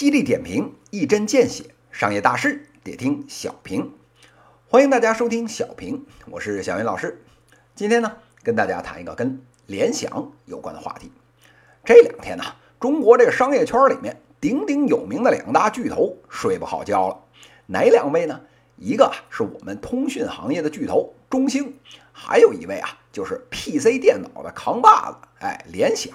犀利点评，一针见血，商业大事得听小平。欢迎大家收听小平，我是小云老师。今天呢，跟大家谈一个跟联想有关的话题。这两天呢，中国这个商业圈里面鼎鼎有名的两大巨头睡不好觉了。哪两位呢？一个是我们通讯行业的巨头中兴，还有一位啊，就是 PC 电脑的扛把子，哎，联想。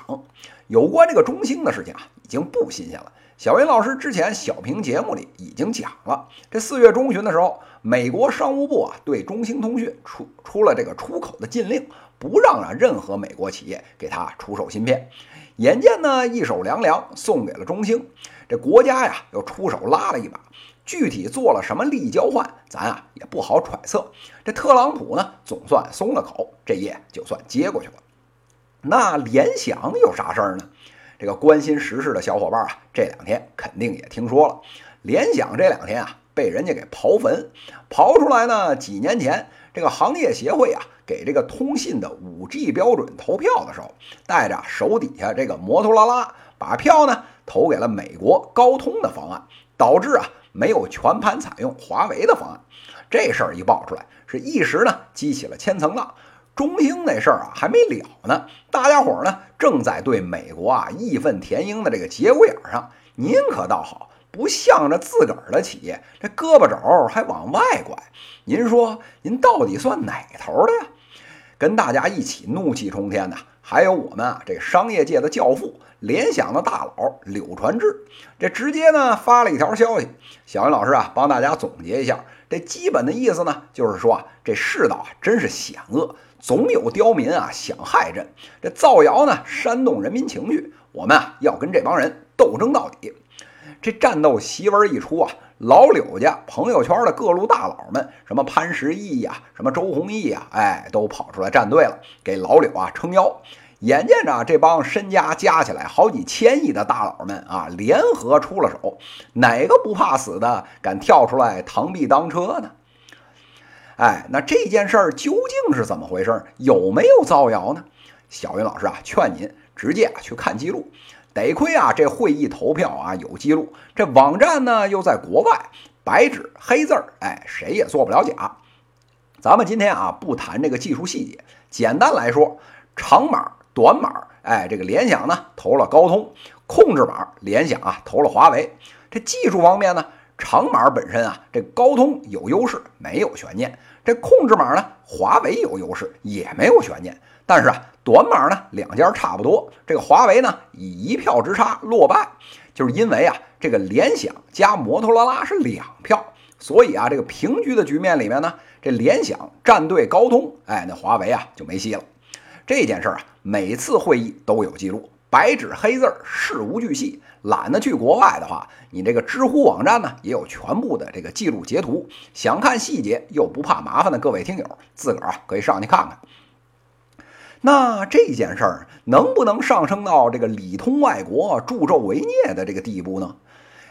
有关这个中兴的事情啊，已经不新鲜了。小云老师之前小平节目里已经讲了，这四月中旬的时候，美国商务部啊对中兴通讯出出了这个出口的禁令，不让啊任何美国企业给他出售芯片。眼见呢一手凉凉送给了中兴，这国家呀又出手拉了一把。具体做了什么利益交换，咱啊也不好揣测。这特朗普呢，总算松了口，这夜就算接过去了。那联想有啥事儿呢？这个关心时事的小伙伴啊，这两天肯定也听说了。联想这两天啊，被人家给刨坟，刨出来呢。几年前，这个行业协会啊，给这个通信的五 G 标准投票的时候，带着手底下这个摩托罗拉，把票呢投给了美国高通的方案，导致啊。没有全盘采用华为的方案，这事儿一爆出来，是一时呢激起了千层浪。中兴那事儿啊还没了呢，大家伙儿呢正在对美国啊义愤填膺的这个节骨眼上。您可倒好，不向着自个儿的企业，这胳膊肘还往外拐。您说您到底算哪头的呀？跟大家一起怒气冲天的，还有我们啊这商业界的教父。联想的大佬柳传志，这直接呢发了一条消息。小云老师啊，帮大家总结一下，这基本的意思呢，就是说啊，这世道啊真是险恶，总有刁民啊想害朕，这造谣呢煽动人民情绪，我们啊要跟这帮人斗争到底。这战斗檄文一出啊，老柳家朋友圈的各路大佬们，什么潘石屹呀，什么周鸿祎呀，哎，都跑出来站队了，给老柳啊撑腰。眼见着这帮身家加起来好几千亿的大佬们啊，联合出了手，哪个不怕死的敢跳出来螳臂当车呢？哎，那这件事儿究竟是怎么回事？有没有造谣呢？小云老师啊，劝您直接啊去看记录。得亏啊，这会议投票啊有记录，这网站呢又在国外，白纸黑字儿，哎，谁也做不了假。咱们今天啊不谈这个技术细节，简单来说，长码。短码，哎，这个联想呢投了高通，控制码联想啊投了华为。这技术方面呢，长码本身啊，这高通有优势，没有悬念。这控制码呢，华为有优势，也没有悬念。但是啊，短码呢，两家差不多。这个华为呢，以一票之差落败，就是因为啊，这个联想加摩托罗拉是两票，所以啊，这个平局的局面里面呢，这联想站队高通，哎，那华为啊就没戏了。这件事儿啊，每次会议都有记录，白纸黑字儿，事无巨细。懒得去国外的话，你这个知乎网站呢也有全部的这个记录截图。想看细节又不怕麻烦的各位听友，自个儿啊可以上去看看。那这件事儿能不能上升到这个里通外国、助纣为虐的这个地步呢？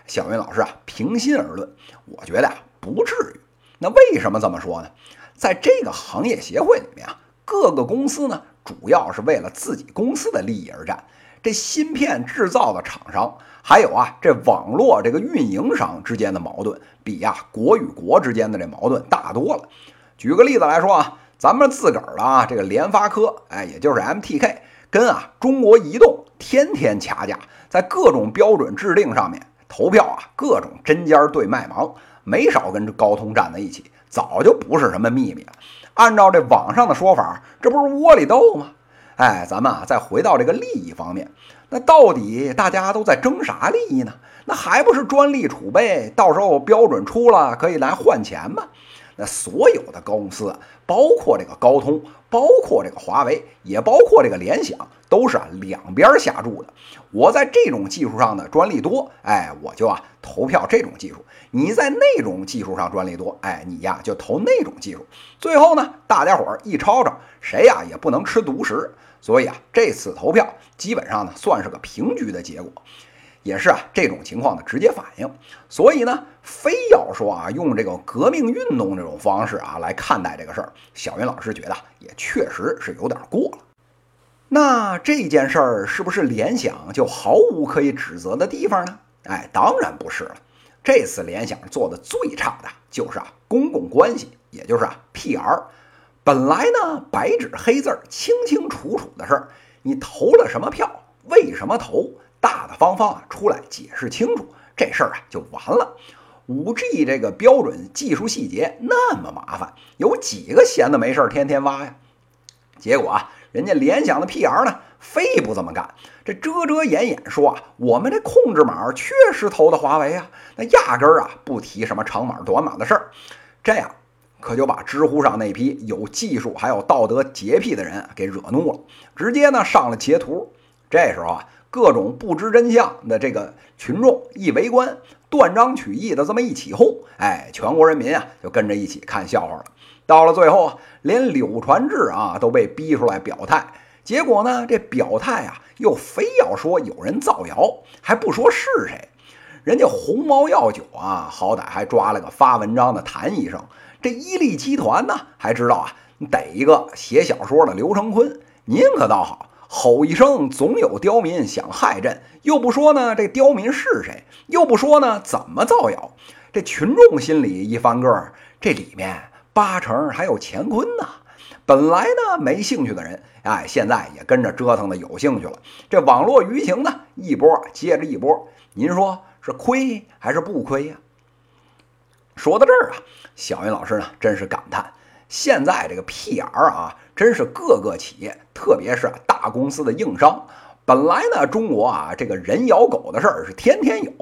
小云老师啊，平心而论，我觉得啊不至于。那为什么这么说呢？在这个行业协会里面啊，各个公司呢。主要是为了自己公司的利益而战。这芯片制造的厂商，还有啊，这网络这个运营商之间的矛盾，比呀国与国之间的这矛盾大多了。举个例子来说啊，咱们自个儿的啊这个联发科，哎，也就是 MTK，跟啊中国移动天天掐架，在各种标准制定上面投票啊，各种针尖对麦芒，没少跟高通站在一起，早就不是什么秘密了。按照这网上的说法，这不是窝里斗吗？哎，咱们啊，再回到这个利益方面，那到底大家都在争啥利益呢？那还不是专利储备，到时候标准出了可以来换钱吗？那所有的高公司，包括这个高通，包括这个华为，也包括这个联想，都是啊两边下注的。我在这种技术上的专利多，哎，我就啊投票这种技术；你在那种技术上专利多，哎，你呀就投那种技术。最后呢，大家伙儿一吵吵，谁呀也不能吃独食。所以啊，这次投票基本上呢算是个平局的结果。也是啊，这种情况的直接反应。所以呢，非要说啊，用这个革命运动这种方式啊来看待这个事儿，小云老师觉得也确实是有点过了。那这件事儿是不是联想就毫无可以指责的地方呢？哎，当然不是了。这次联想做的最差的就是啊公共关系，也就是啊 PR。本来呢白纸黑字儿、清清楚楚的事儿，你投了什么票，为什么投，大大方方啊出来解释清楚，这事儿啊就完了。五 G 这个标准技术细节那么麻烦，有几个闲的没事儿天天挖呀？结果啊，人家联想的 PR 呢，非不这么干，这遮遮掩掩说啊，我们这控制码确实投的华为啊，那压根儿啊不提什么长码短码的事儿，这样可就把知乎上那批有技术还有道德洁癖的人给惹怒了，直接呢上了截图。这时候啊。各种不知真相的这个群众一围观，断章取义的这么一起哄，哎，全国人民啊就跟着一起看笑话了。到了最后啊，连柳传志啊都被逼出来表态，结果呢，这表态啊又非要说有人造谣，还不说是谁。人家鸿茅药酒啊，好歹还抓了个发文章的谭医生。这伊利集团呢，还知道啊逮一个写小说的刘成坤。您可倒好。吼一声，总有刁民想害朕。又不说呢，这刁民是谁？又不说呢，怎么造谣？这群众心里一翻个，这里面八成还有乾坤呢。本来呢没兴趣的人，哎，现在也跟着折腾的有兴趣了。这网络舆情呢，一波接着一波。您说是亏还是不亏呀？说到这儿啊，小云老师呢，真是感叹。现在这个 PR 啊，真是各个企业，特别是大公司的硬伤。本来呢，中国啊，这个人咬狗的事儿是天天有。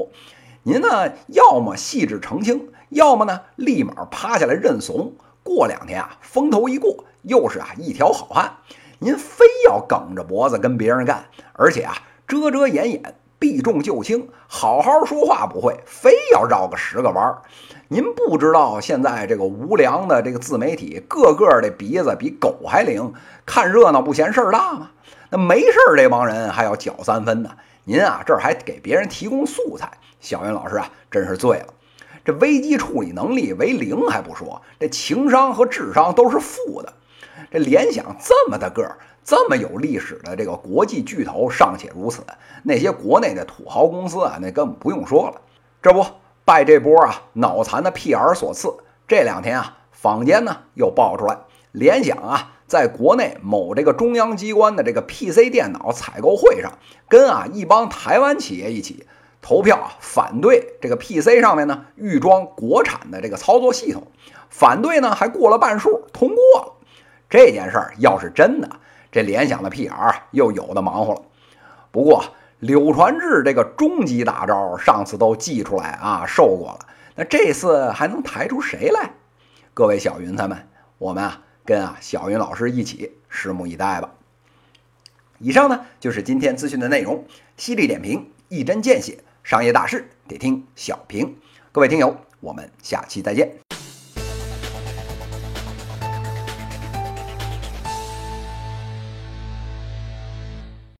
您呢，要么细致澄清，要么呢，立马趴下来认怂。过两天啊，风头一过，又是啊一条好汉。您非要梗着脖子跟别人干，而且啊，遮遮掩掩。避重就轻，好好说话不会，非要绕个十个弯儿。您不知道现在这个无良的这个自媒体，个个的鼻子比狗还灵，看热闹不嫌事儿大吗？那没事儿这帮人还要搅三分呢。您啊，这儿还给别人提供素材，小云老师啊，真是醉了。这危机处理能力为零还不说，这情商和智商都是负的。这联想这么大个儿。这么有历史的这个国际巨头尚且如此，那些国内的土豪公司啊，那根本不用说了。这不拜这波啊脑残的 PR 所赐，这两天啊，坊间呢又爆出来，联想啊在国内某这个中央机关的这个 PC 电脑采购会上，跟啊一帮台湾企业一起投票，反对这个 PC 上面呢预装国产的这个操作系统，反对呢还过了半数通过了。这件事儿要是真的。这联想的 PR 又有的忙活了，不过柳传志这个终极大招上次都祭出来啊，受过了，那这次还能抬出谁来？各位小云他们，我们啊跟啊小云老师一起拭目以待吧。以上呢就是今天资讯的内容，犀利点评，一针见血，商业大事得听小平。各位听友，我们下期再见。